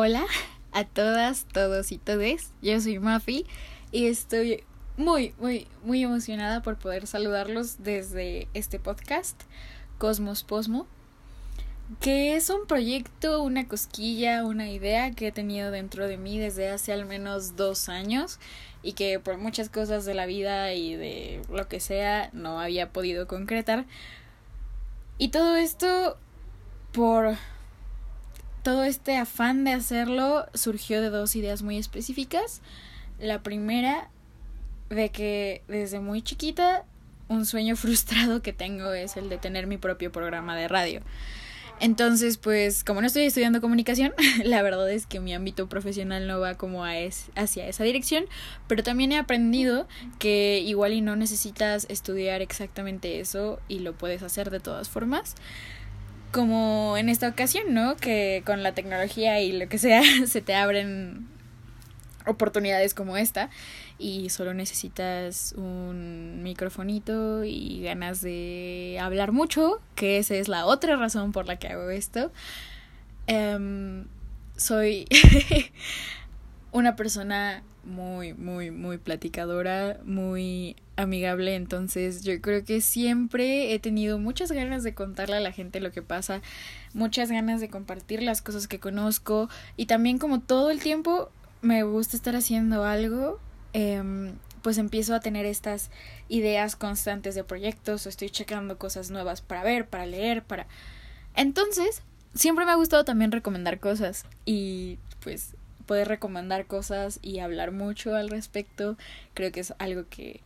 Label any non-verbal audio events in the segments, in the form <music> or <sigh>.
Hola a todas, todos y todes. Yo soy Mafi y estoy muy, muy, muy emocionada por poder saludarlos desde este podcast, Cosmos Posmo, que es un proyecto, una cosquilla, una idea que he tenido dentro de mí desde hace al menos dos años y que por muchas cosas de la vida y de lo que sea no había podido concretar. Y todo esto por todo este afán de hacerlo surgió de dos ideas muy específicas. La primera, de que desde muy chiquita un sueño <laughs> frustrado que tengo es el de tener mi propio programa de radio. Entonces, pues como no estoy estudiando comunicación, <laughs> la verdad es que mi ámbito profesional no va como a es, hacia esa dirección, pero también he aprendido que igual y no necesitas estudiar exactamente eso y lo puedes hacer de todas formas como en esta ocasión, ¿no? Que con la tecnología y lo que sea <laughs> se te abren oportunidades como esta y solo necesitas un microfonito y ganas de hablar mucho, que esa es la otra razón por la que hago esto. Um, soy <laughs> una persona muy, muy, muy platicadora, muy amigable, entonces yo creo que siempre he tenido muchas ganas de contarle a la gente lo que pasa, muchas ganas de compartir las cosas que conozco y también como todo el tiempo me gusta estar haciendo algo, eh, pues empiezo a tener estas ideas constantes de proyectos, o estoy checando cosas nuevas para ver, para leer, para... Entonces, siempre me ha gustado también recomendar cosas y pues poder recomendar cosas y hablar mucho al respecto, creo que es algo que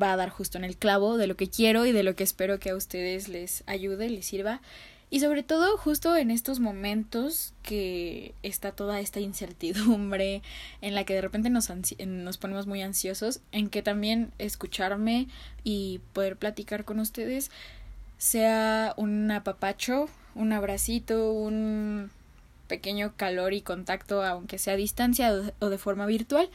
va a dar justo en el clavo de lo que quiero y de lo que espero que a ustedes les ayude, les sirva. Y sobre todo justo en estos momentos que está toda esta incertidumbre, <laughs> en la que de repente nos, nos ponemos muy ansiosos, en que también escucharme y poder platicar con ustedes sea un apapacho, un abracito, un pequeño calor y contacto, aunque sea a distancia o de forma virtual,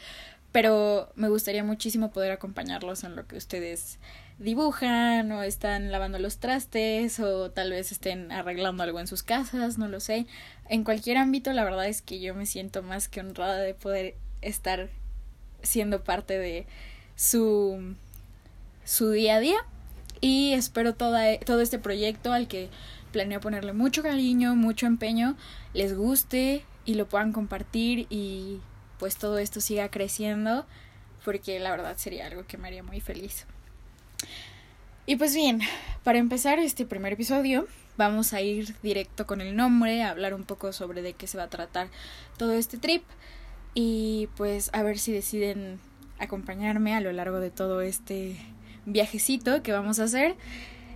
pero me gustaría muchísimo poder acompañarlos en lo que ustedes dibujan o están lavando los trastes o tal vez estén arreglando algo en sus casas, no lo sé. En cualquier ámbito, la verdad es que yo me siento más que honrada de poder estar siendo parte de su su día a día y espero toda, todo este proyecto al que planeo ponerle mucho cariño, mucho empeño, les guste y lo puedan compartir y pues todo esto siga creciendo porque la verdad sería algo que me haría muy feliz. Y pues bien, para empezar este primer episodio vamos a ir directo con el nombre, a hablar un poco sobre de qué se va a tratar todo este trip y pues a ver si deciden acompañarme a lo largo de todo este viajecito que vamos a hacer.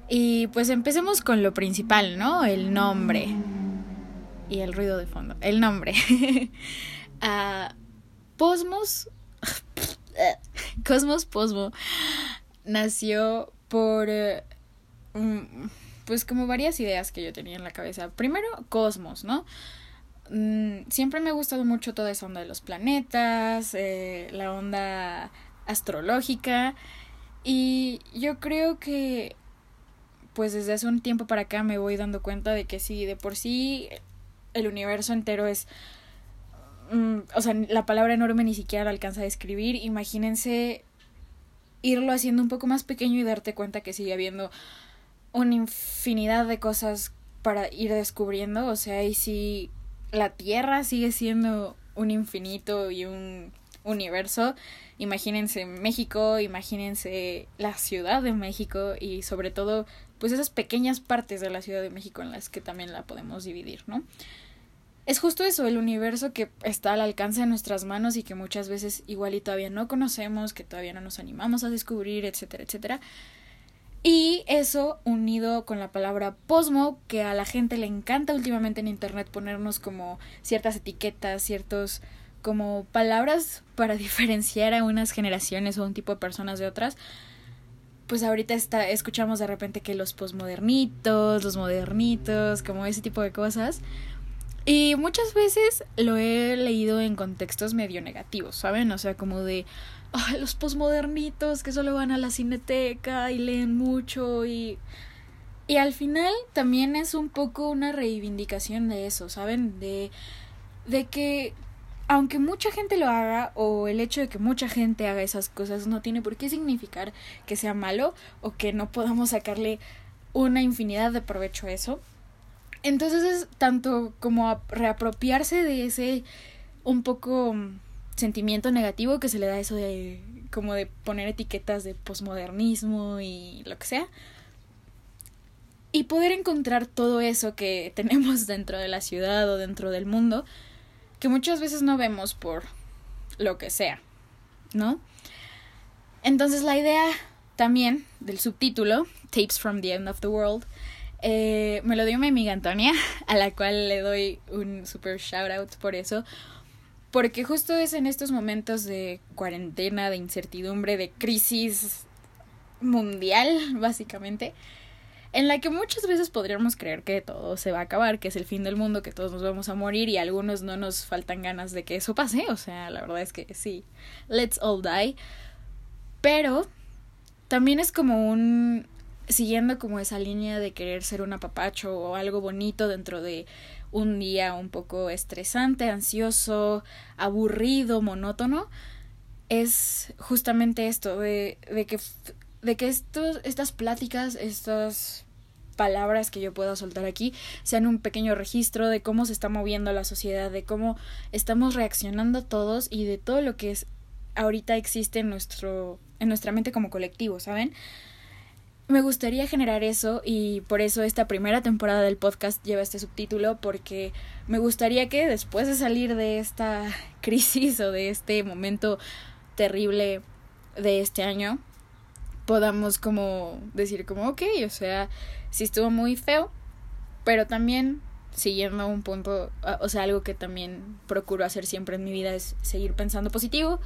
Y pues empecemos con lo principal, ¿no? El nombre. Y el ruido de fondo. El nombre. uh, <laughs> Posmos. <laughs> Cosmos Posmo nació por. Uh, pues como varias ideas que yo tenía en la cabeza. Primero, Cosmos, ¿no? Mm, siempre me ha gustado mucho toda esa onda de los planetas, eh, la onda astrológica. Y yo creo que pues desde hace un tiempo para acá me voy dando cuenta de que sí, de por sí el universo entero es... Mm, o sea, la palabra enorme ni siquiera la alcanza a describir. Imagínense irlo haciendo un poco más pequeño y darte cuenta que sigue habiendo una infinidad de cosas para ir descubriendo. O sea, y si la Tierra sigue siendo un infinito y un universo, imagínense México, imagínense la Ciudad de México y sobre todo pues esas pequeñas partes de la Ciudad de México en las que también la podemos dividir, ¿no? Es justo eso, el universo que está al alcance de nuestras manos y que muchas veces igual y todavía no conocemos, que todavía no nos animamos a descubrir, etcétera, etcétera. Y eso unido con la palabra posmo, que a la gente le encanta últimamente en Internet ponernos como ciertas etiquetas, ciertos como palabras para <laughs> diferenciar a unas generaciones o un tipo de personas de otras pues ahorita está, escuchamos de repente que los posmodernitos, los modernitos, como ese tipo de cosas. Y muchas veces lo he leído en contextos medio negativos, ¿saben? O sea, como de los posmodernitos que solo van a la cineteca y leen mucho y y al final también es un poco una reivindicación de eso, ¿saben? De de que aunque mucha gente lo haga o el hecho de que mucha gente haga esas cosas no tiene por qué significar que sea malo o que no podamos sacarle una infinidad de provecho a eso. Entonces es tanto como reapropiarse de ese un poco mm, sentimiento negativo que se le da eso de como de poner etiquetas de posmodernismo y lo que sea. Y poder encontrar todo eso que <laughs> tenemos dentro de la ciudad o dentro del mundo que muchas veces no vemos por lo que sea, ¿no? Entonces la idea también del subtítulo, Tapes from the End of the World, eh, me lo dio mi amiga Antonia, <laughs> a la cual le doy un super shout out por eso, porque justo es en estos momentos de cuarentena, de incertidumbre, de crisis mundial, <laughs> básicamente, en la que muchas veces podríamos creer que todo se va a acabar, que es el fin del mundo, que todos nos vamos a morir y a algunos no nos faltan ganas de que eso pase, o sea, la verdad es que sí, let's all die, pero también es como un siguiendo como esa línea de querer ser un apapacho o algo bonito dentro de un día un poco estresante, ansioso, aburrido, monótono, es justamente esto de, de que de que estos, estas pláticas, estas palabras que yo pueda soltar aquí sean un pequeño registro de cómo se está moviendo la sociedad, de cómo estamos reaccionando todos y de todo lo que es ahorita existe en nuestro en nuestra mente como colectivo, ¿saben? Me gustaría generar eso y por eso esta primera temporada del podcast lleva este subtítulo porque me gustaría que después de salir de esta <laughs> crisis o de este momento terrible de este año podamos como decir como, ok, o sea, sí estuvo muy feo, pero también siguiendo un punto, o sea, algo que también procuro hacer siempre en mi vida es seguir pensando positivo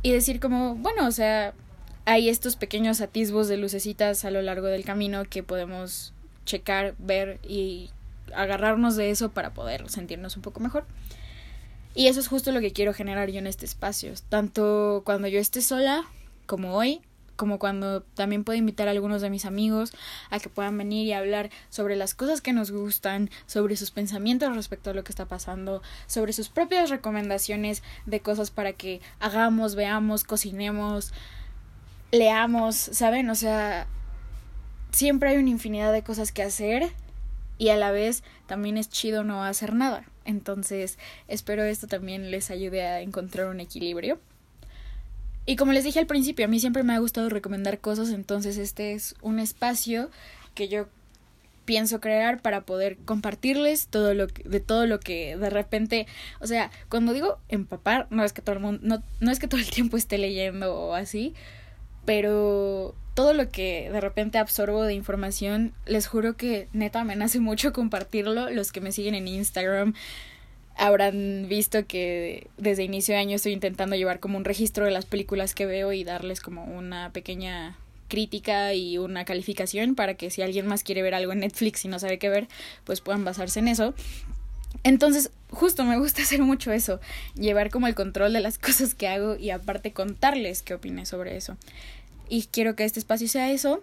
y decir como, bueno, o sea, hay estos pequeños atisbos de lucecitas a lo largo del camino que podemos checar, ver y agarrarnos de eso para poder sentirnos un poco mejor. Y eso es justo lo que quiero generar yo en este espacio, tanto cuando yo esté sola como hoy, como cuando también puedo invitar a algunos de mis amigos a que puedan venir y hablar sobre las cosas que nos gustan, sobre sus pensamientos respecto a lo que está pasando, sobre sus propias recomendaciones de cosas para que hagamos, veamos, cocinemos, leamos, ¿saben? O sea, siempre hay una infinidad de cosas que hacer y a la vez también es chido no hacer nada. Entonces, espero esto también les ayude a encontrar un equilibrio. Y como les dije al principio, a mí siempre me ha gustado recomendar cosas, entonces este es un espacio que yo pienso crear para poder compartirles todo lo de todo lo que de repente, o sea, cuando digo empapar, no es que todo el mundo, no, no es que todo el tiempo esté leyendo o así, pero todo lo que de repente absorbo de información, les juro que neta me nace mucho compartirlo. Los que me siguen en Instagram, habrán visto que desde inicio de año estoy intentando llevar como un registro de las películas que veo y darles como una pequeña crítica y una calificación para que si alguien más quiere ver algo en Netflix y no sabe qué ver, pues puedan basarse en eso. Entonces, justo me gusta <laughs> hacer mucho eso, llevar como el control de las <laughs> cosas que hago y aparte contarles qué opiné sobre eso. Y quiero que este espacio sea eso,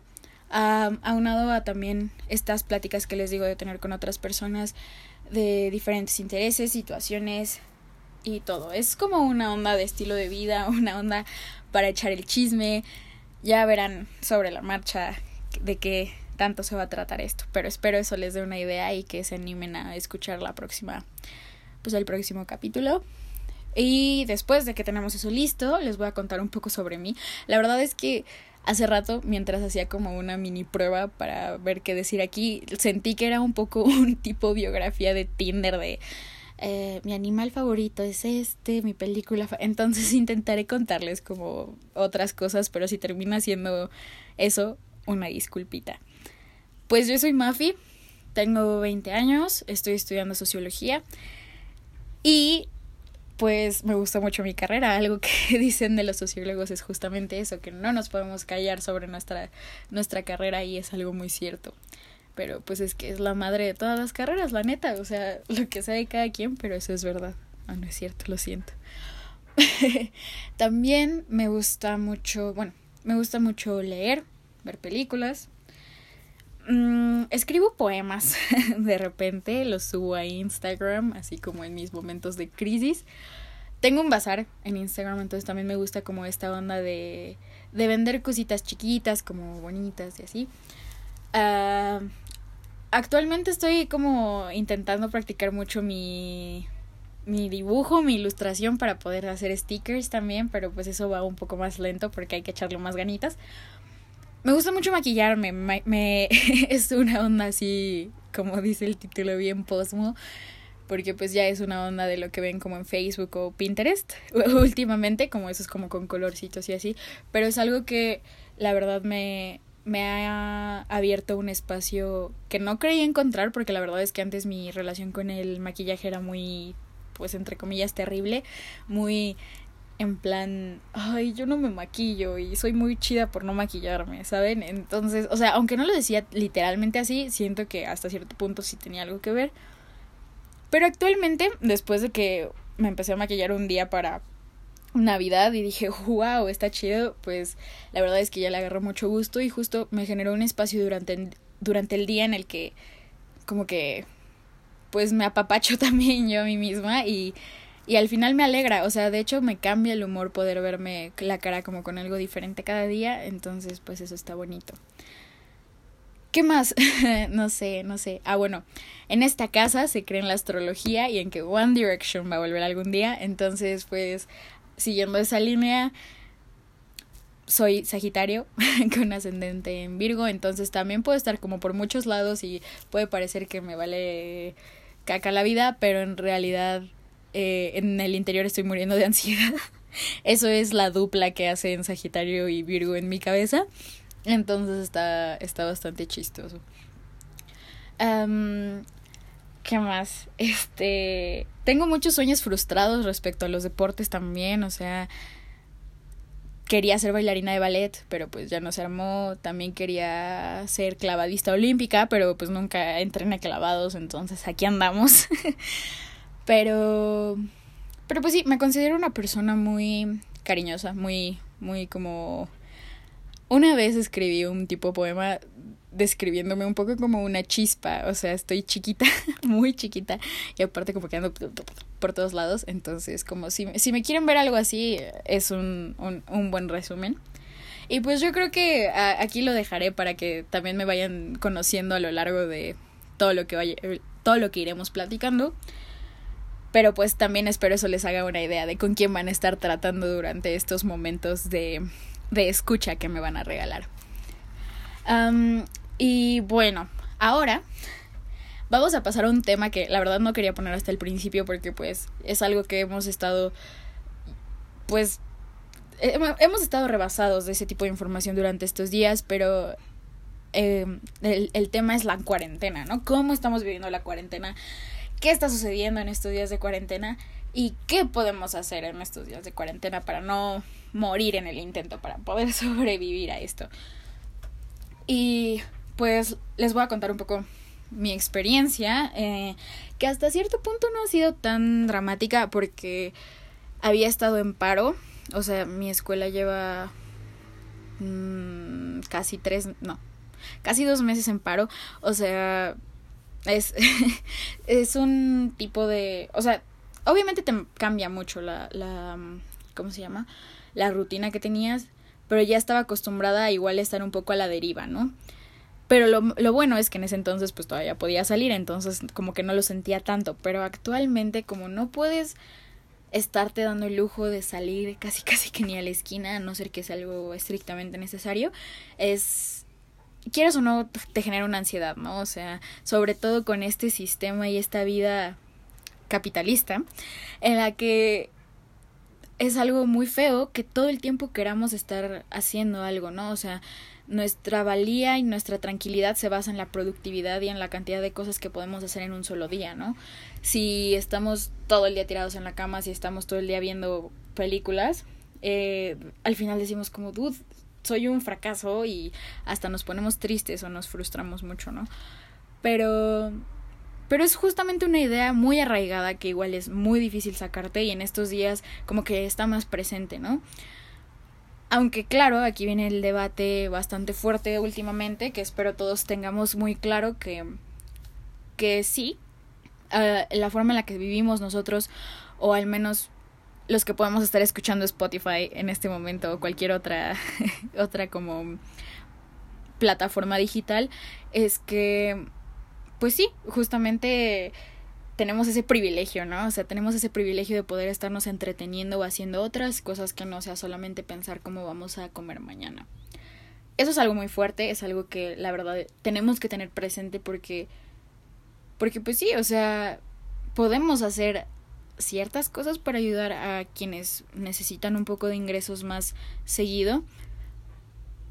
aunado a también estas pláticas que les digo de tener con otras personas de diferentes intereses, situaciones y todo. Es como una onda de estilo de vida, <laughs> una onda para echar el chisme. Ya verán sobre la marcha de qué tanto se va a tratar esto, pero espero eso les dé una idea y que se animen a escuchar la próxima pues el próximo capítulo. Y después de que tenemos eso listo, les voy a contar un poco sobre mí. La verdad es que hace rato, mientras hacía como una mini prueba para ver qué decir aquí, sentí que era un poco <laughs> un tipo biografía de Tinder de eh, mi animal favorito es este, mi película. Entonces <laughs> intentaré contarles como otras cosas, pero si termina siendo eso, una disculpita. Pues yo soy Mafi, tengo 20 años, estoy estudiando sociología y pues me gusta mucho mi carrera. Algo que <laughs> dicen de los sociólogos es justamente eso, que no nos podemos callar sobre nuestra, nuestra carrera y es algo muy cierto. Pero pues es que es la madre de todas las carreras, la neta. O sea, <laughs> lo que sea de cada quien, pero eso es verdad. Ah, no es cierto, lo siento. <laughs> También me gusta mucho, bueno, me gusta mucho leer, ver películas. Mm, escribo poemas <laughs> de repente, los subo a Instagram, así como en mis momentos de crisis. Tengo un bazar en Instagram, entonces también me gusta como esta onda de, de vender cositas chiquitas, como bonitas y así. Uh, actualmente estoy como intentando practicar mucho mi, mi dibujo, mi ilustración para poder hacer stickers también, pero pues eso va un poco más lento porque hay que echarle más ganitas. Me gusta mucho maquillarme, me, <laughs> es una onda así, como dice el título, bien posmo, porque pues ya es una onda de lo que ven como en Facebook o Pinterest <laughs> últimamente, como eso es como con colorcitos y así, pero es algo que la verdad me, me ha abierto un espacio que no creía encontrar porque la verdad es que antes mi relación con el maquillaje era muy pues entre comillas terrible, muy en plan, ay, yo no me maquillo y soy muy chida por no maquillarme, ¿saben? Entonces, o sea, aunque no lo decía literalmente así, siento que hasta cierto punto sí tenía algo que ver. Pero actualmente, después de que me empecé a maquillar un día para Navidad y dije, wow, está chido, pues la verdad es que ya le agarró mucho gusto y justo me generó un espacio durante, durante el día en el que como que pues me apapacho <laughs> también yo a mí misma y, y al final me alegra, o sea, de hecho me cambia el humor poder verme la cara como con algo diferente cada día, entonces pues eso está bonito. ¿Qué más? <laughs> no sé, no sé. Ah, bueno, en esta casa se cree en la astrología y en que One Direction va a volver algún día, entonces pues siguiendo esa línea, soy Sagitario <laughs> con ascendente en Virgo, entonces también puedo estar como por muchos lados y puede parecer que me vale caca la vida, pero en realidad eh, en el interior estoy muriendo de ansiedad. <laughs> Eso es la dupla que hacen Sagitario y Virgo en mi cabeza. Entonces está, está bastante chistoso. ¿Qué más? Este. Tengo muchos sueños frustrados respecto a los deportes también. O sea. Quería ser bailarina de ballet, pero pues ya no se armó. También quería ser clavadista olímpica, pero pues nunca entrené clavados, entonces aquí andamos. <laughs> pero. Pero pues sí, me considero una persona muy cariñosa, muy, muy como. Una vez escribí un tipo de poema describiéndome un poco como una chispa, o sea, estoy chiquita, <laughs> muy chiquita, y aparte como que ando por todos lados, entonces como si, si me quieren ver algo así, es un, un, un buen resumen. Y pues yo creo que aquí lo dejaré para que también me vayan conociendo a lo largo de todo lo que vaya, todo lo que iremos platicando. Pero pues también espero eso les haga una idea de con quién van a estar tratando durante estos momentos de, de escucha que me van a regalar. Y bueno, ahora vamos a pasar a un tema que la verdad no quería poner hasta el principio porque pues es algo que hemos estado pues hemos estado rebasados de ese tipo de información durante estos días, pero eh, el, el tema es la cuarentena, ¿no? ¿Cómo estamos viviendo la cuarentena? ¿Qué está sucediendo en estos días de cuarentena? ¿Y qué podemos hacer en estos días de cuarentena para no morir en el intento, para poder <laughs> sobrevivir a esto? Y pues les voy a contar un poco mi experiencia, eh, que hasta cierto punto no ha sido tan dramática porque había estado en paro, o sea, mi escuela lleva mmm, casi tres, no, casi dos meses en paro, o sea, es, <laughs> es un tipo de, o sea, obviamente te cambia mucho la, la, ¿cómo se llama? La rutina que tenías, pero ya estaba acostumbrada a igual estar un poco a la deriva, ¿no? Pero lo, lo bueno es que en ese entonces pues todavía podía salir, entonces como que no lo sentía tanto. Pero actualmente como no puedes estarte dando el lujo de salir casi <laughs> casi que ni a la esquina, a no ser que sea algo estrictamente necesario, es quieres o no te genera una ansiedad, ¿no? O sea, sobre todo con este sistema y esta vida capitalista en la que es algo muy feo que todo el tiempo queramos estar haciendo algo, ¿no? O sea, nuestra valía y nuestra tranquilidad se basa en la productividad y en la cantidad de cosas que podemos hacer en un solo día, ¿no? Si estamos todo el día tirados en la cama, si estamos todo el día viendo películas, eh, al final decimos como, dude, soy un fracaso y hasta nos ponemos tristes o nos frustramos mucho, ¿no? Pero pero es justamente una idea muy arraigada que igual es muy difícil sacarte y en estos días como que está más presente, ¿no? Aunque claro, aquí viene el debate bastante fuerte últimamente, que espero todos tengamos muy claro que, que sí, uh, la forma en la que vivimos nosotros, o al menos los que podemos estar escuchando Spotify en este momento o cualquier otra, <laughs> otra como plataforma digital, es que, pues sí, justamente tenemos ese privilegio, ¿no? O sea, tenemos ese privilegio de poder estarnos entreteniendo o haciendo otras cosas que no sea solamente pensar cómo vamos a comer mañana. Eso es algo muy fuerte, es algo que la verdad tenemos que tener presente porque porque pues sí, o sea, podemos hacer ciertas cosas para ayudar a quienes necesitan un poco de ingresos más seguido.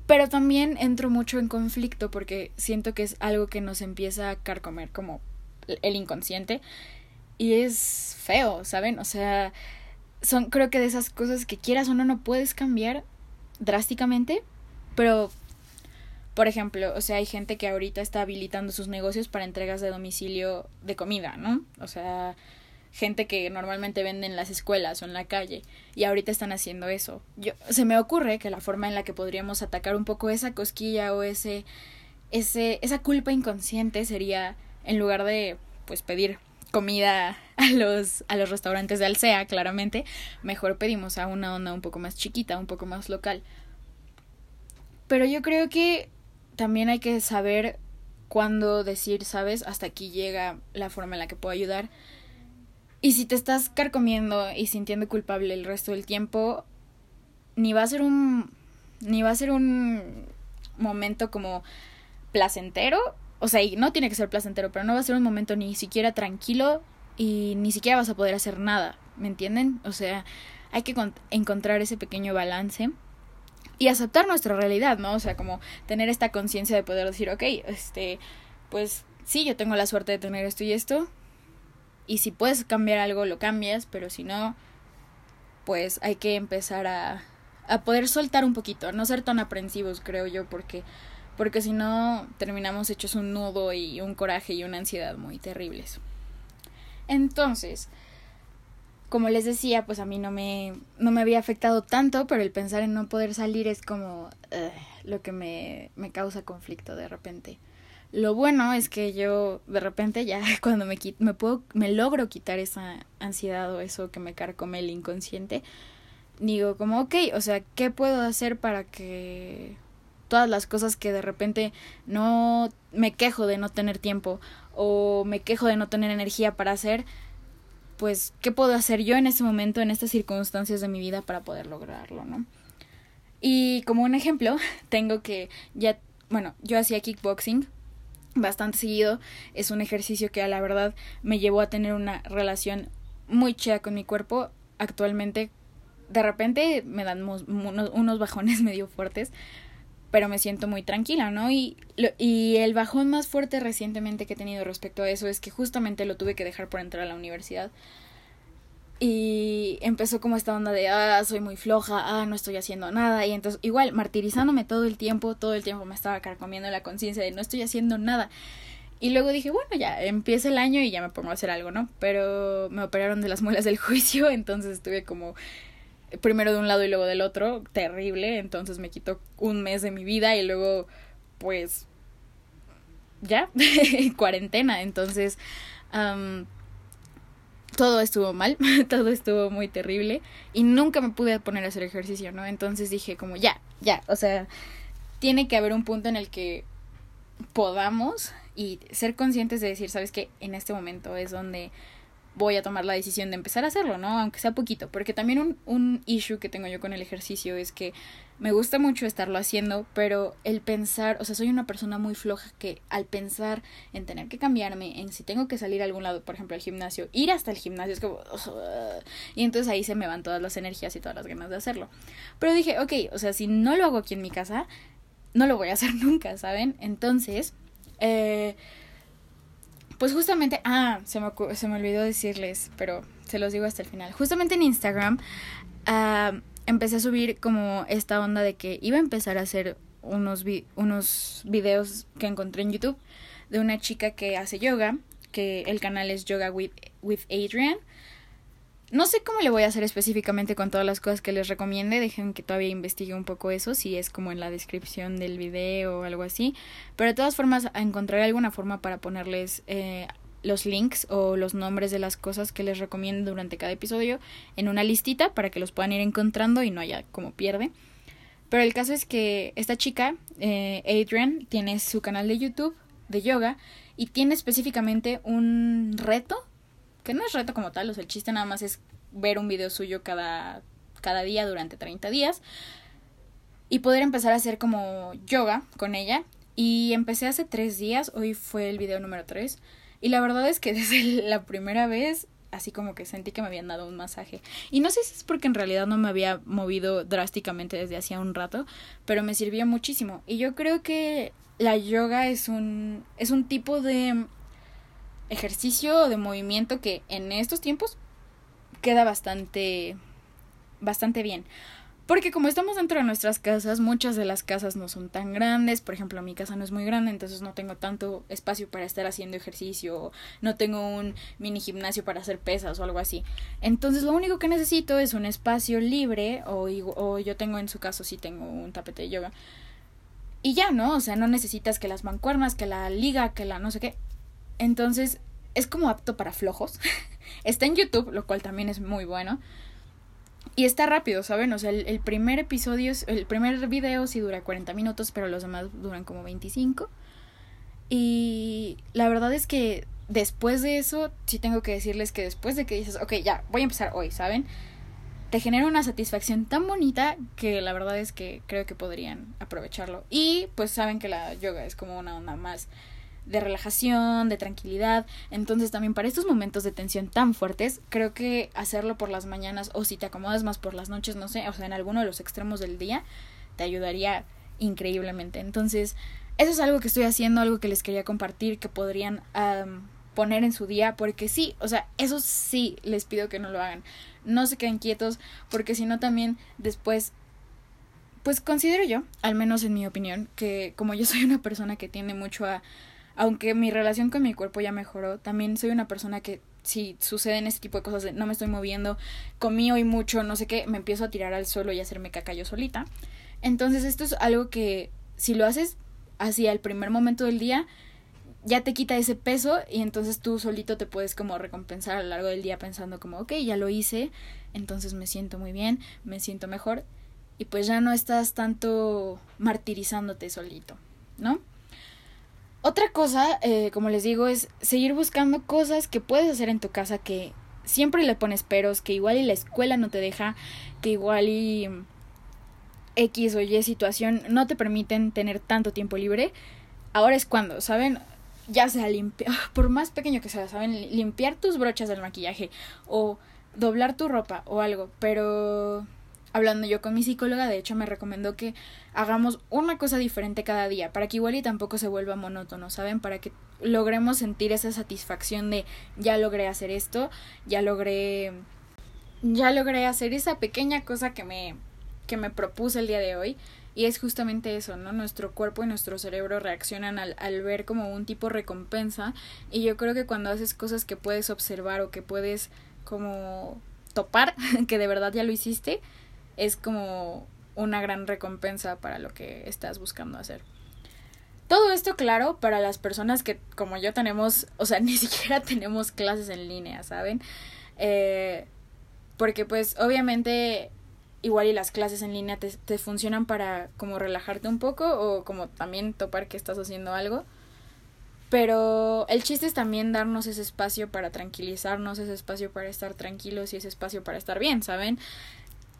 Pero también entro mucho en conflicto porque siento que es algo que nos empieza a carcomer como el inconsciente. Y es feo, ¿saben? O sea, son creo que de esas cosas que quieras o no no puedes cambiar drásticamente, pero por ejemplo, o sea, hay gente que ahorita está habilitando sus negocios para entregas de domicilio de comida, ¿no? O sea, gente que normalmente vende en las escuelas o en la calle y ahorita están haciendo eso. Yo se me ocurre que la forma en la que podríamos atacar un poco esa cosquilla o ese ese esa culpa inconsciente sería en lugar de pues pedir comida a los a los restaurantes de Alsea, claramente, mejor pedimos a una onda un poco más chiquita, un poco más local. Pero yo creo que también hay que saber cuándo decir, sabes, hasta aquí llega la forma en la que puedo ayudar y si te estás carcomiendo y sintiendo culpable el resto del tiempo, ni va a ser un. ni va a ser un momento como placentero. O sea, y no tiene que ser placentero, pero no va a ser un momento ni siquiera tranquilo y ni siquiera vas a poder hacer nada. ¿Me entienden? O sea, hay que encontrar ese pequeño balance y aceptar nuestra realidad, ¿no? O sea, como tener esta conciencia de poder decir, ok, este, pues sí, yo tengo la suerte de tener esto y esto, y si puedes cambiar algo, lo cambias, pero si no, pues hay que empezar a, a poder soltar un poquito, no ser tan aprensivos, creo yo, porque, porque si no, terminamos hechos un nudo y un coraje y una ansiedad muy terribles. Entonces, como les decía, pues a mí no me, no me había afectado tanto, pero el pensar en no poder salir es como lo que me, me causa conflicto de repente. Lo bueno es que yo de repente ya <laughs> cuando me me puedo me logro quitar esa ansiedad o eso que me carcome el inconsciente, digo como, ok, o sea, ¿qué puedo hacer para que todas las cosas que de repente no me quejo de no tener tiempo o me quejo de no tener energía para hacer, pues, ¿qué puedo hacer yo en ese momento, en estas circunstancias de mi vida para poder lograrlo, ¿no? Y como un ejemplo, <laughs> tengo que ya, bueno, yo hacía kickboxing bastante seguido. Es un ejercicio que a la verdad me llevó a tener una relación muy chida con mi cuerpo. Actualmente, de repente me dan unos, bajones <laughs> medio fuertes, pero me siento muy tranquila, ¿no? Y, y el bajón más fuerte recientemente que he tenido respecto a eso es que justamente lo tuve que dejar por entrar a la universidad. Y empezó como esta onda de, ah, soy muy floja, ah, no estoy haciendo nada. Y entonces, igual, martirizándome todo el tiempo, todo el tiempo me estaba carcomiendo la conciencia de no estoy haciendo nada. Y luego dije, bueno, ya empieza el año y ya me pongo a hacer algo, ¿no? Pero me operaron de las muelas del <laughs> juicio, entonces estuve como primero de un lado y luego del otro, terrible. Entonces me quitó un mes de mi vida y luego, pues, ya, <laughs> cuarentena. Entonces, todo estuvo mal, <laughs> todo estuvo muy terrible y nunca me pude poner a hacer ejercicio, ¿no? Entonces dije como ya, ya, o sea, tiene que haber un punto en el que podamos y ser conscientes de decir, sabes que en este momento es donde voy a tomar la decisión de empezar a hacerlo, ¿no? Aunque sea poquito, porque también un, un issue que tengo yo con el ejercicio es que me gusta mucho estarlo haciendo, pero el pensar, o sea, soy una persona muy floja que al pensar en tener que cambiarme, en si tengo que salir a algún lado, por ejemplo, al gimnasio, ir hasta el gimnasio es como... y entonces ahí se me van todas las energías y todas las ganas de hacerlo. Pero dije, ok, o sea, si no lo hago aquí en mi casa, no lo voy a <laughs> hacer nunca, ¿saben? Entonces, eh, pues justamente, ah, se me, se me olvidó decirles, pero se los digo hasta el final. Justamente en Instagram uh, empecé a subir como esta onda de que iba a empezar a hacer unos, unos videos que encontré en YouTube de una chica que hace yoga, que el canal es Yoga with, with Adrian. no sé cómo le voy a hacer específicamente con todas las cosas que les recomiende. Dejen que todavía investigue un poco eso, si es como en la descripción del video o algo así. Pero de todas formas, encontraré alguna forma para ponerles eh, los links o los nombres de las cosas que les recomiendo durante cada episodio en una listita para que los puedan ir encontrando y no haya como pierde. Pero el caso es que esta chica, eh, tiene su canal de YouTube de yoga y tiene específicamente un reto, que no es reto como tal, o sea, el chiste nada más es ver un video suyo cada, cada día durante 30 días y poder empezar a hacer como yoga con ella. Y empecé hace tres días, hoy fue el video número 3 y la verdad es que <laughs> desde la primera vez así como que sentí que me habían dado un masaje. Y no sé si es porque en realidad no me había movido drásticamente desde hacía un rato, pero me sirvió muchísimo. Y yo creo que la yoga es un es un tipo de ejercicio de movimiento que en estos tiempos queda bastante bastante bien. Porque como estamos dentro de nuestras casas, muchas de las casas no son tan grandes. Por ejemplo, mi casa no es muy grande, entonces no tengo tanto espacio para estar haciendo ejercicio. No tengo un mini gimnasio para hacer pesas o algo así. Entonces lo único que necesito es un espacio libre o, yo tengo en su caso sí tengo un tapete de yoga. Y ya, ¿no? O sea, no necesitas que las mancuernas, que la liga, que la no sé qué. Entonces es como apto para flojos. <laughs> Está en YouTube, lo cual también es muy bueno. Y está rápido, ¿saben? O sea, el, primer episodio, el primer video sí dura 40 minutos, pero los demás duran como 25. Y la verdad es que después de eso, sí tengo que decirles que después de que dices, ok, ya, voy a empezar hoy, ¿saben? Te genera una satisfacción tan bonita que la verdad es que creo que podrían aprovecharlo. Y pues saben que la yoga es como una onda más de relajación, de tranquilidad. Entonces también para estos momentos de tensión tan fuertes, creo que hacerlo por las mañanas o si te acomodas más por las noches, no sé, o sea, en alguno de los extremos del día, te ayudaría increíblemente. Entonces, eso es algo que estoy haciendo, algo que les quería compartir, que podrían poner en su día, porque sí, o sea, eso sí les pido que no lo hagan. No se queden quietos, porque si no también después pues considero yo, al menos en mi opinión, que como yo soy una persona que tiende mucho a aunque mi relación con mi cuerpo ya mejoró, también soy una persona que si suceden este tipo de cosas no me estoy moviendo, comí hoy mucho, no sé qué, me empiezo a tirar al suelo y hacerme caca yo solita. Entonces esto es algo que si lo haces hacia el primer momento del día, ya te quita ese peso y entonces tú solito te puedes como recompensar a lo largo del día pensando como, ok, ya lo hice, entonces me siento muy bien, me siento mejor y pues ya no estás tanto martirizándote solito, ¿no? Otra cosa, eh, como les digo, es seguir buscando cosas que puedes hacer en tu casa que siempre le pones peros, que igual y la escuela no te deja, que igual y X o Y situación no te permiten tener tanto tiempo libre. Ahora es cuando, ¿saben? Ya sea limpiar, por más pequeño que sea, ¿saben? Limpiar tus brochas del maquillaje o doblar tu ropa o algo, pero hablando yo con mi psicóloga, de hecho me recomendó que hagamos una cosa diferente cada día, para que igual y tampoco se vuelva monótono, ¿saben? Para que logremos sentir esa satisfacción de ya logré hacer esto, ya logré ya logré hacer esa pequeña cosa que me que me propuse el día de hoy y es justamente eso, ¿no? Nuestro cuerpo y nuestro cerebro reaccionan al, al ver como un tipo recompensa y yo creo que cuando haces cosas que puedes observar o que puedes como topar <laughs> que de verdad ya lo hiciste, es como una gran recompensa para lo que estás buscando hacer. Todo esto, claro, para las personas que, como yo, tenemos, o sea, <laughs> ni siquiera tenemos clases en línea, ¿saben? Eh, porque pues obviamente igual y las clases en línea te, te funcionan para como relajarte un poco o como también topar que estás haciendo algo. Pero el chiste es también darnos ese espacio para tranquilizarnos, ese espacio para estar tranquilos y ese espacio para estar bien, ¿saben?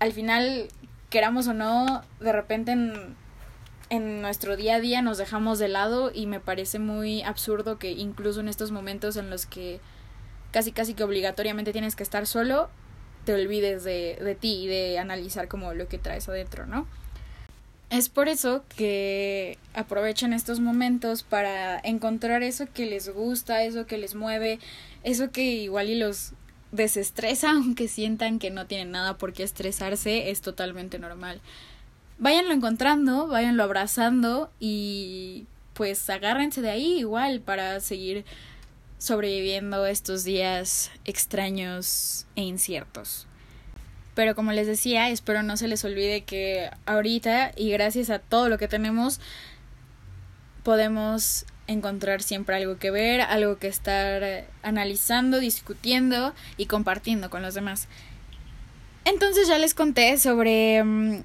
Al final, queramos o no, de repente en, nuestro día a día nos dejamos de lado y me parece muy absurdo que incluso en estos momentos en los que casi casi que obligatoriamente tienes que estar solo, te olvides de, de ti y de analizar como lo que traes adentro, ¿no? Es por eso que aprovechen estos momentos para encontrar eso que les gusta, eso que les mueve, eso que igual y los desestresa, <laughs> aunque sientan que no tienen nada por qué estresarse, es totalmente normal. Váyanlo encontrando, váyanlo abrazando y pues agárrense de ahí igual para seguir sobreviviendo estos días extraños e inciertos. Pero como les decía, espero no se les olvide que ahorita y gracias a todo lo que tenemos podemos encontrar siempre algo que ver, algo que estar analizando, discutiendo y compartiendo con los demás. Entonces ya les conté sobre mm,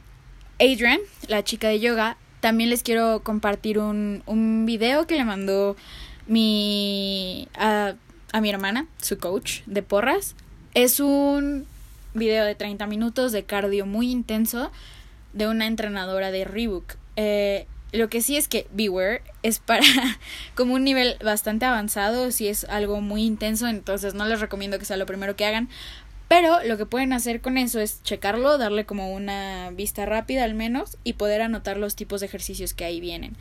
Adrian, la chica de yoga. También les quiero compartir un, un video que le mandó mi a, a mi hermana, su coach de porras. Es un video de 30 minutos de cardio muy intenso de una entrenadora de Reebok. Eh, lo que sí es que Beware es para <laughs> como un nivel bastante avanzado, si es algo muy intenso, entonces no les recomiendo que sea lo primero que hagan. Pero lo que pueden hacer con eso es checarlo, darle como una vista rápida al menos y poder anotar los tipos de ejercicios que ahí vienen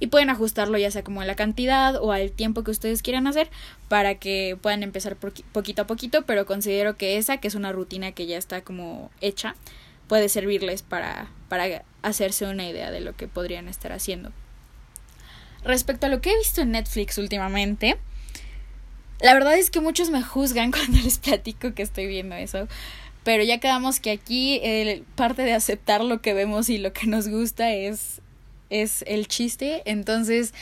y pueden ajustarlo ya sea como a la cantidad o al tiempo que ustedes quieran hacer para que puedan empezar poquito a poquito, pero considero que esa, que es una rutina que ya está como hecha, puede servirles para, para hacerse una idea de lo que podrían estar haciendo. Respecto a lo que he visto en Netflix últimamente, la verdad es que muchos me juzgan <laughs> cuando les platico que estoy viendo eso, pero ya quedamos que aquí el, parte de aceptar lo que vemos y lo que nos gusta es es el chiste. Entonces,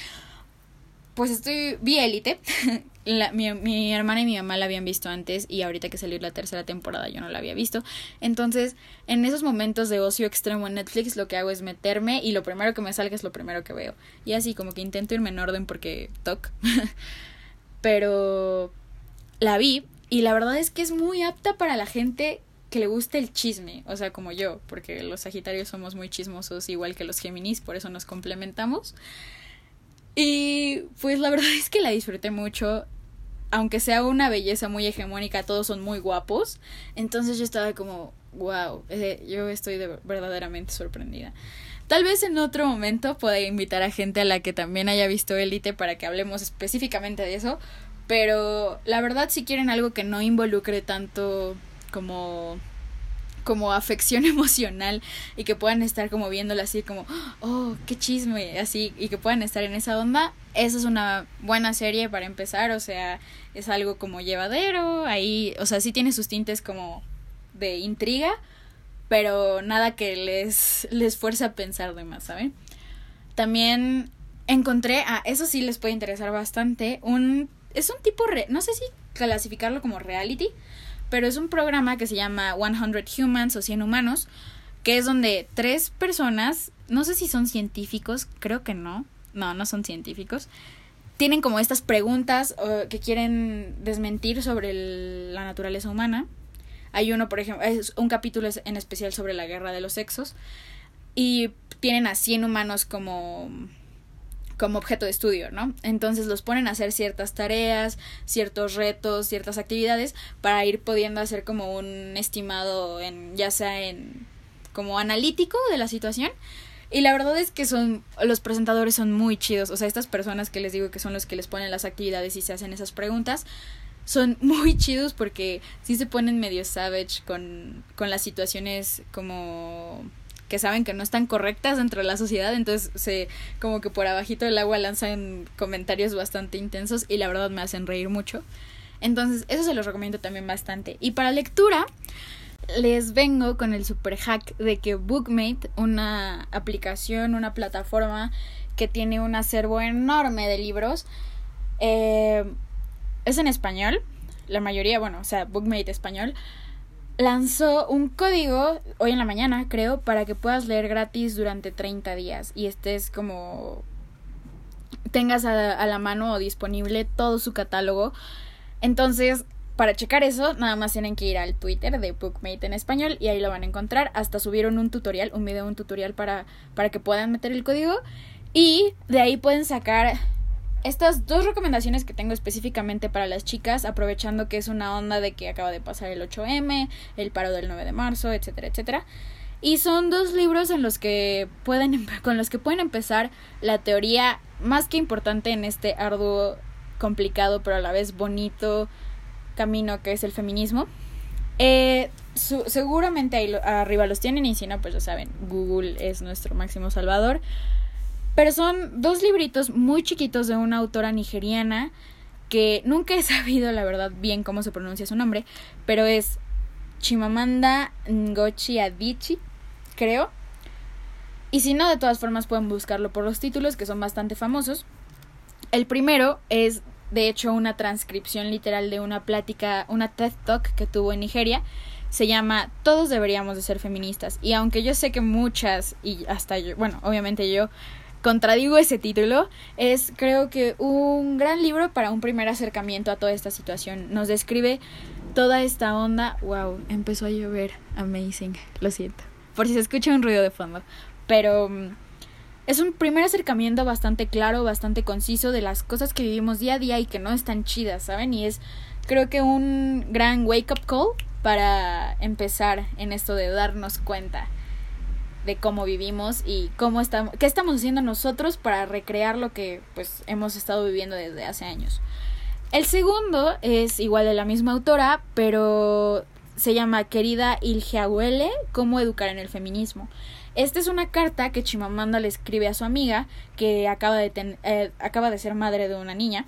pues estoy, vi Élite. <laughs> mi, mi, hermana y mi mamá la habían visto antes y ahorita que salió la tercera temporada yo no la había visto. Entonces, en esos momentos de ocio extremo en Netflix lo que hago es meterme y lo primero que me salga es lo primero que veo. Y así como que intento irme en orden porque toc. <laughs> Pero la vi y la verdad es que es muy apta para la gente que le guste el chisme, o sea, como yo, porque los Sagitarios somos muy chismosos, igual que los Géminis, por eso nos complementamos. Y pues la verdad <laughs> es que la disfruté mucho, aunque sea una belleza muy hegemónica, todos son muy guapos, entonces yo estaba como, wow, eh, yo estoy verdaderamente sorprendida. Tal vez en otro momento pueda invitar a gente a la que también haya visto Elite para que hablemos específicamente de eso, pero la verdad si quieren algo que no involucre tanto como como afección <laughs> emocional y que puedan estar como viéndola así como, oh, qué chisme, así, y que puedan estar en esa onda, esa es una buena serie para empezar, o sea, es algo como llevadero, ahí, o sea, sí tiene sus tintes como de intriga, pero nada que les, les fuerce a pensar de más, ¿saben? También encontré, ah, eso sí les puede interesar bastante, un, es un tipo, re, no sé si clasificarlo como reality, pero es un programa que se llama 100 Humans o 100 Humanos, que es donde tres personas, no sé si son científicos, creo que no, no, no son científicos, tienen como estas preguntas que quieren desmentir sobre la naturaleza humana. Hay uno, por ejemplo, un capítulo en especial sobre la guerra de los sexos y tienen a 100 humanos como como objeto de estudio, ¿no? Entonces los ponen a hacer ciertas tareas, ciertos retos, ciertas actividades para ir pudiendo hacer como un estimado en ya sea en como analítico de la situación. Y la verdad es que son los presentadores son muy chidos, o sea, estas personas que les digo que son los que les ponen las actividades y se hacen esas preguntas son <laughs> muy chidos porque sí se ponen medio savage con con las situaciones como que saben que no están correctas dentro de la sociedad, entonces se como que por abajito del agua lanzan comentarios bastante intensos y la verdad me hacen reír mucho. Entonces, eso se los recomiendo también bastante. Y para lectura, les vengo con el super hack de que Bookmate, una aplicación, una plataforma que tiene un acervo enorme de libros, eh, es en español, la mayoría, bueno, o sea, Bookmate español, lanzó un código hoy en la mañana, creo, para que puedas leer gratis durante 30 días y estés como tengas a, la mano o disponible todo su catálogo. Entonces, para checar eso, nada más tienen que ir al Twitter de Bookmate en español y ahí lo van a encontrar. Hasta subieron un tutorial, un video, un tutorial para, para que puedan meter el código. Y de ahí pueden sacar estas dos recomendaciones que tengo específicamente para las chicas, aprovechando que es una onda de que acaba de pasar el 8M, el paro del 9 de marzo, etcétera, etcétera. Y son dos libros en los que pueden <laughs> con los que pueden empezar la teoría más que importante en este arduo, complicado, pero a la vez bonito camino que es el feminismo. Eh, seguramente ahí arriba los tienen y si no, pues ya saben, Google es nuestro máximo salvador. Pero son dos libritos muy chiquitos de una autora nigeriana que nunca he <laughs> sabido la verdad bien cómo se pronuncia su nombre, pero es Chimamanda Ngozi Adichie, creo. Y si no, de todas formas pueden buscarlo por los títulos que son bastante famosos. El primero es de hecho una transcripción literal de una plática, una TED Talk que tuvo en Nigeria. Se llama Todos deberíamos de ser feministas. Y aunque yo sé que muchas, y hasta yo, bueno, obviamente yo contradigo ese título, es creo que un gran libro para un primer acercamiento a toda esta situación. Nos describe toda esta onda. Wow, empezó a llover. Amazing. Lo siento. Por si se escucha un ruido de fondo. Pero mm, es un primer acercamiento bastante claro, bastante conciso de las cosas que vivimos día a día y que no están chidas, ¿saben? Y es creo que un gran wake up call para empezar en esto de darnos cuenta de cómo vivimos y cómo estamos, qué estamos haciendo nosotros para recrear lo que pues hemos estado viviendo desde hace años. El segundo es igual de la misma autora, pero se llama Querida Ilgeahuele, cómo educar en el feminismo. Esta es una carta que Chimamanda le escribe a su amiga que acaba de, eh, acaba de ser madre de una niña.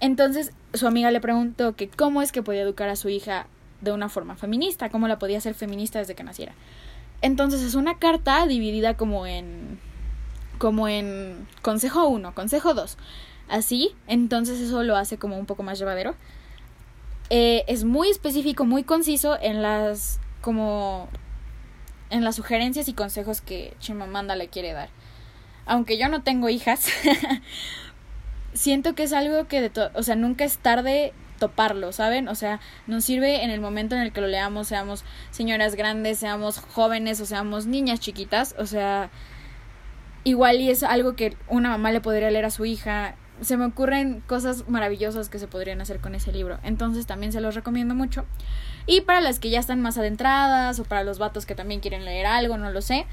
Entonces su amiga le preguntó que cómo es que podía educar a su hija de una forma feminista, cómo la podía hacer feminista desde que naciera. Entonces es una carta dividida como en como en consejo 1, consejo 2. Así, entonces eso lo hace como un poco más llevadero. Eh, es muy específico, muy conciso en las como en las sugerencias y consejos que Chimamanda le quiere dar. Aunque yo no tengo hijas, <laughs> siento que es algo que, de o sea, nunca es tarde toparlo, ¿saben? O sea, nos sirve en el momento en el que lo leamos, seamos señoras grandes, seamos jóvenes o seamos niñas chiquitas, o sea, igual y es algo que una mamá le podría leer a su hija. Se me ocurren cosas maravillosas que se podrían hacer con ese libro, entonces también se los recomiendo mucho. Y para las que ya están más adentradas o para los vatos que también quieren leer algo, no lo sé.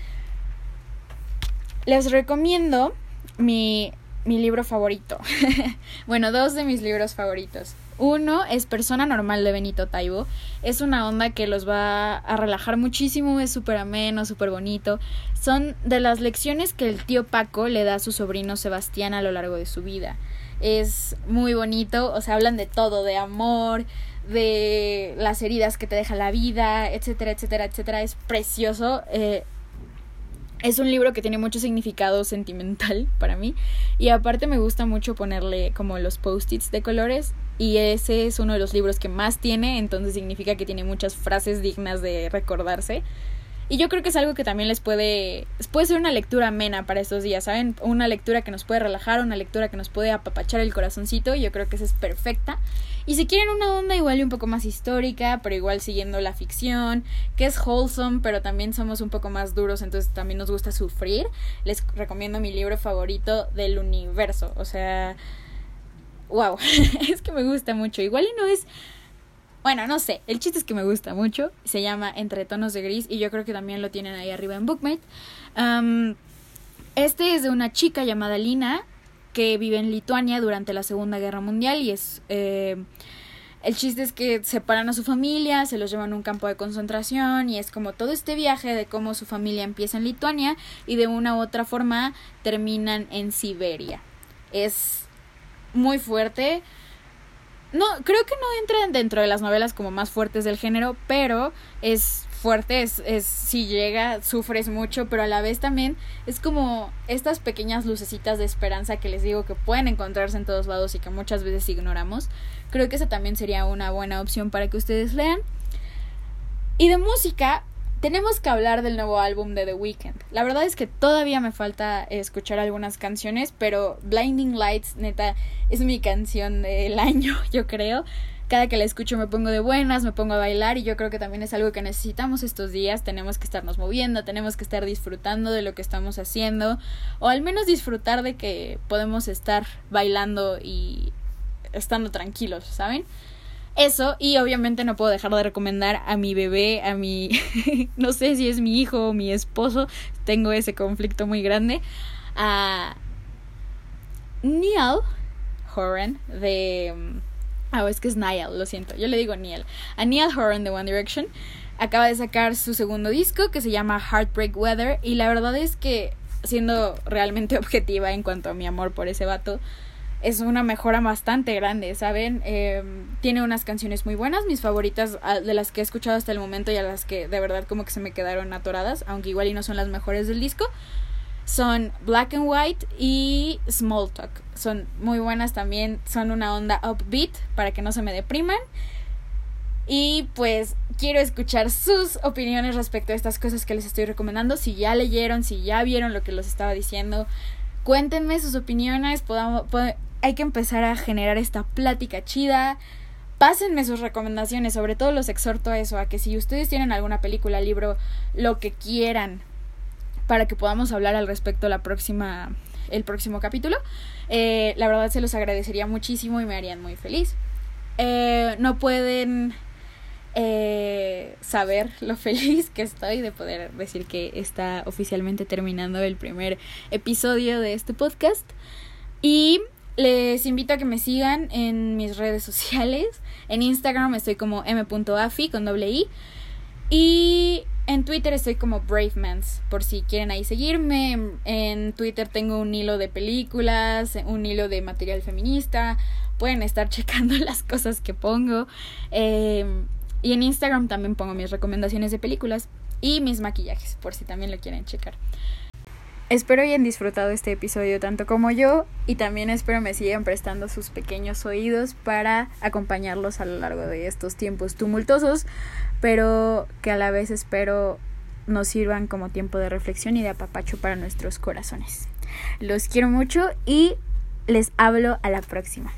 Les recomiendo mi, mi libro favorito. <laughs> bueno, dos de mis libros favoritos. Uno es Persona Normal de Benito Taibo. Es una onda que los va a relajar muchísimo, es súper ameno, súper bonito. Son de las lecciones que el tío Paco le da a su sobrino Sebastián a lo largo de su vida. Es muy bonito, o sea, hablan de todo, de amor, de las heridas que te deja la vida, etcétera, etcétera, etcétera. Es precioso. Eh, es un libro que tiene mucho significado sentimental <laughs> para mí y aparte me gusta mucho ponerle como los post-its de colores y ese es uno de los libros que más tiene, entonces significa que tiene muchas frases dignas de recordarse. Y yo creo que es algo que también les puede, puede ser una lectura amena para estos días, ¿saben? Una lectura que nos puede relajar, una lectura que nos puede apapachar el corazoncito, yo creo que esa es perfecta. Y si quieren una onda igual y un poco más histórica, pero igual siguiendo la ficción, que es wholesome, pero también somos un poco más duros, entonces también nos gusta sufrir, les recomiendo mi libro favorito del universo, o sea, wow, <laughs> es que me gusta mucho, igual y no es bueno, no sé, el chiste es que me gusta mucho. Se llama Entre tonos de gris y yo creo que también lo tienen ahí arriba en Bookmate. este es de una chica llamada Lina que vive en Lituania durante la Segunda Guerra Mundial y es... Eh, el chiste es que separan a su familia, se los llevan a un campo de concentración y es como todo este viaje de cómo su familia empieza en Lituania y de una u otra forma terminan en Siberia. Es muy fuerte. No, creo que no entra dentro de las novelas como más fuertes del género, pero es fuerte, es, si llega, sufres mucho, pero a la vez también es como estas pequeñas lucecitas de esperanza que les digo que pueden encontrarse en todos lados y que muchas veces ignoramos. Creo que esa también sería una buena opción para que ustedes lean. Y de música, tenemos que hablar del nuevo álbum de The Weeknd. La verdad es que todavía me falta escuchar algunas canciones, pero Blinding Lights, neta, es mi canción del <laughs> año, yo creo. Cada que la escucho me pongo de buenas, me pongo a bailar y yo creo que también es algo que necesitamos estos días. Tenemos que estarnos moviendo, tenemos que estar disfrutando de lo que estamos haciendo o al menos disfrutar de que podemos estar bailando y estando tranquilos, ¿saben? Eso, y obviamente no puedo dejar de recomendar a mi bebé, a mi, <laughs> no sé si es mi hijo o mi esposo, tengo ese conflicto muy grande, a Neil Horan de... Ah, es que es Niall, lo siento, yo le digo Neil. A Neil Horan de One Direction acaba de sacar su segundo disco que se llama Heartbreak Weather y la verdad es que siendo realmente <laughs> objetiva en cuanto a mi amor por ese vato, es una mejora bastante grande, ¿saben? Em, tiene unas canciones muy buenas, mis favoritas ah, de las que he escuchado hasta el momento y a las que de verdad como que se me quedaron atoradas, aunque igual y no son las mejores del disco, son Black and White y Small Talk. Son muy buenas también, son una onda upbeat para que no se me depriman. Y pues quiero escuchar sus opiniones respecto a estas cosas que les estoy recomendando. Si ya leyeron, si ya vieron lo que los estaba diciendo, cuéntenme sus opiniones. Podamos, hay que empezar a generar esta plática chida. Pásenme sus recomendaciones, sobre todo los exhorto a eso, a que si ustedes tienen alguna película, libro, lo que quieran, para que podamos hablar al respecto la próxima, el próximo capítulo, eh, la verdad se los agradecería muchísimo y me harían muy feliz. Eh, no pueden eh, saber lo <laughs> feliz que estoy de poder decir que está oficialmente terminando el primer episodio de este podcast. Y les invito a que me sigan en mis redes sociales. En Instagram estoy como m.afi con doble i. Y en Twitter estoy como Bravemans, por si quieren ahí seguirme. En Twitter tengo un hilo de películas, un hilo de material feminista. Pueden estar <laughs> checando las cosas que pongo. Eh, y en Instagram también pongo mis recomendaciones de películas y mis maquillajes, por si también lo quieren checar. Espero hayan disfrutado este episodio tanto como yo y también espero me sigan prestando sus pequeños oídos para acompañarlos a lo largo de estos tiempos tumultuosos, pero que a la vez espero nos sirvan como tiempo de reflexión y de apapacho para nuestros corazones. Los quiero mucho y les hablo a la próxima.